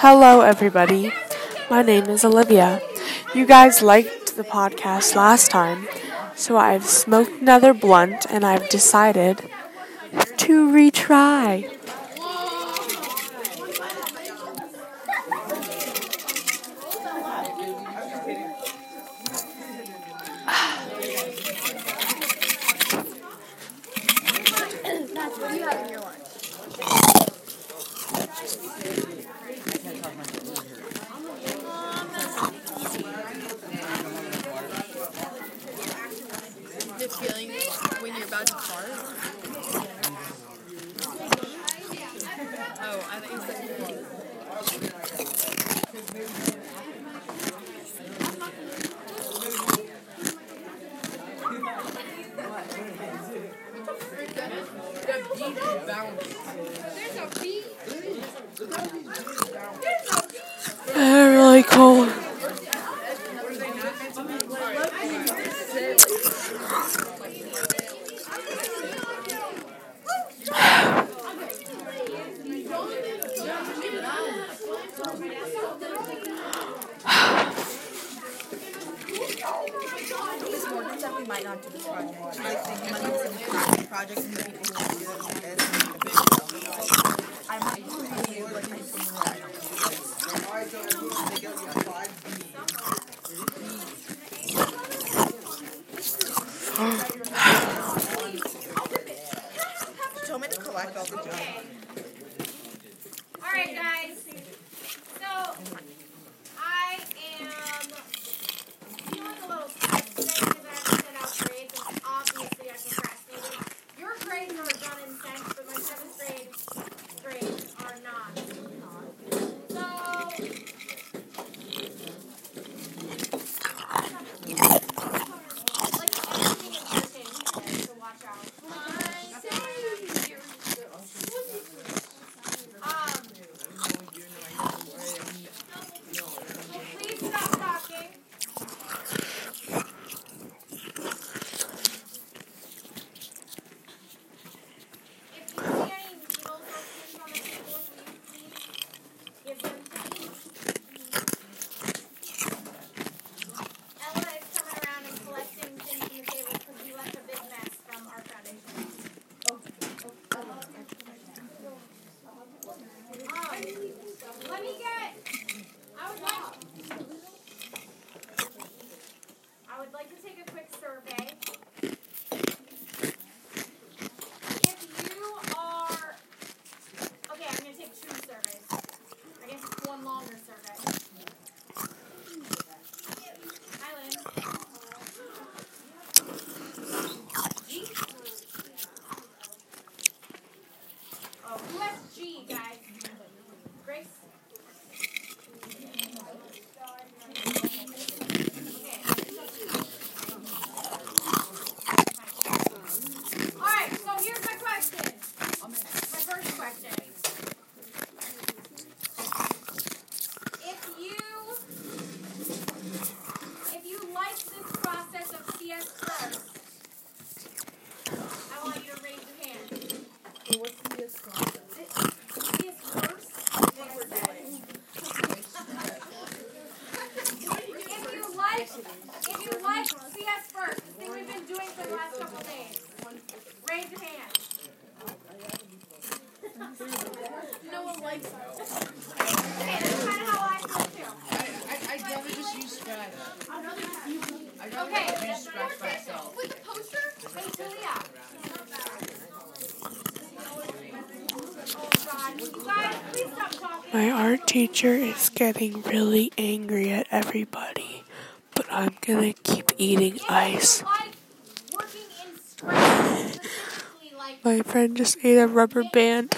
Hello, everybody. My name is Olivia. You guys liked the podcast last time, so I've smoked another blunt and I've decided to retry. Very cold. onto the project. I think hundreds of craft projects and people who do it like this. I might no one likes. Hey, that's kind of how I feel too. I, I, I'd rather just use Scratch. I'd rather use Wait. My art teacher is getting really angry at everybody, but I'm gonna keep eating ice. My friend just ate a rubber band.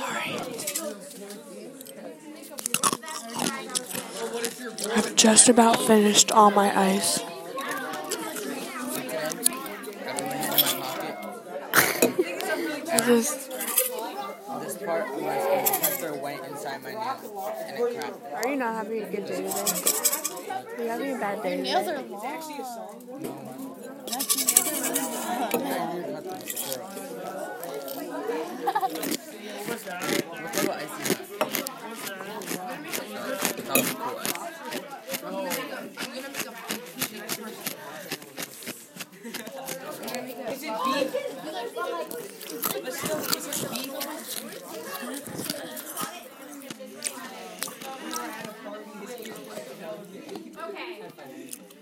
sorry. I've just about finished all my ice. I just. This part of my pepper went inside my nail and it cracked. Are you not having a good day today? Are you having a bad day? Your nails are long. Ice. Okay.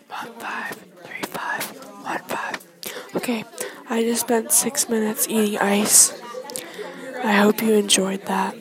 One five, three five, one five. Okay, I just spent six minutes eating ice. I hope you enjoyed that.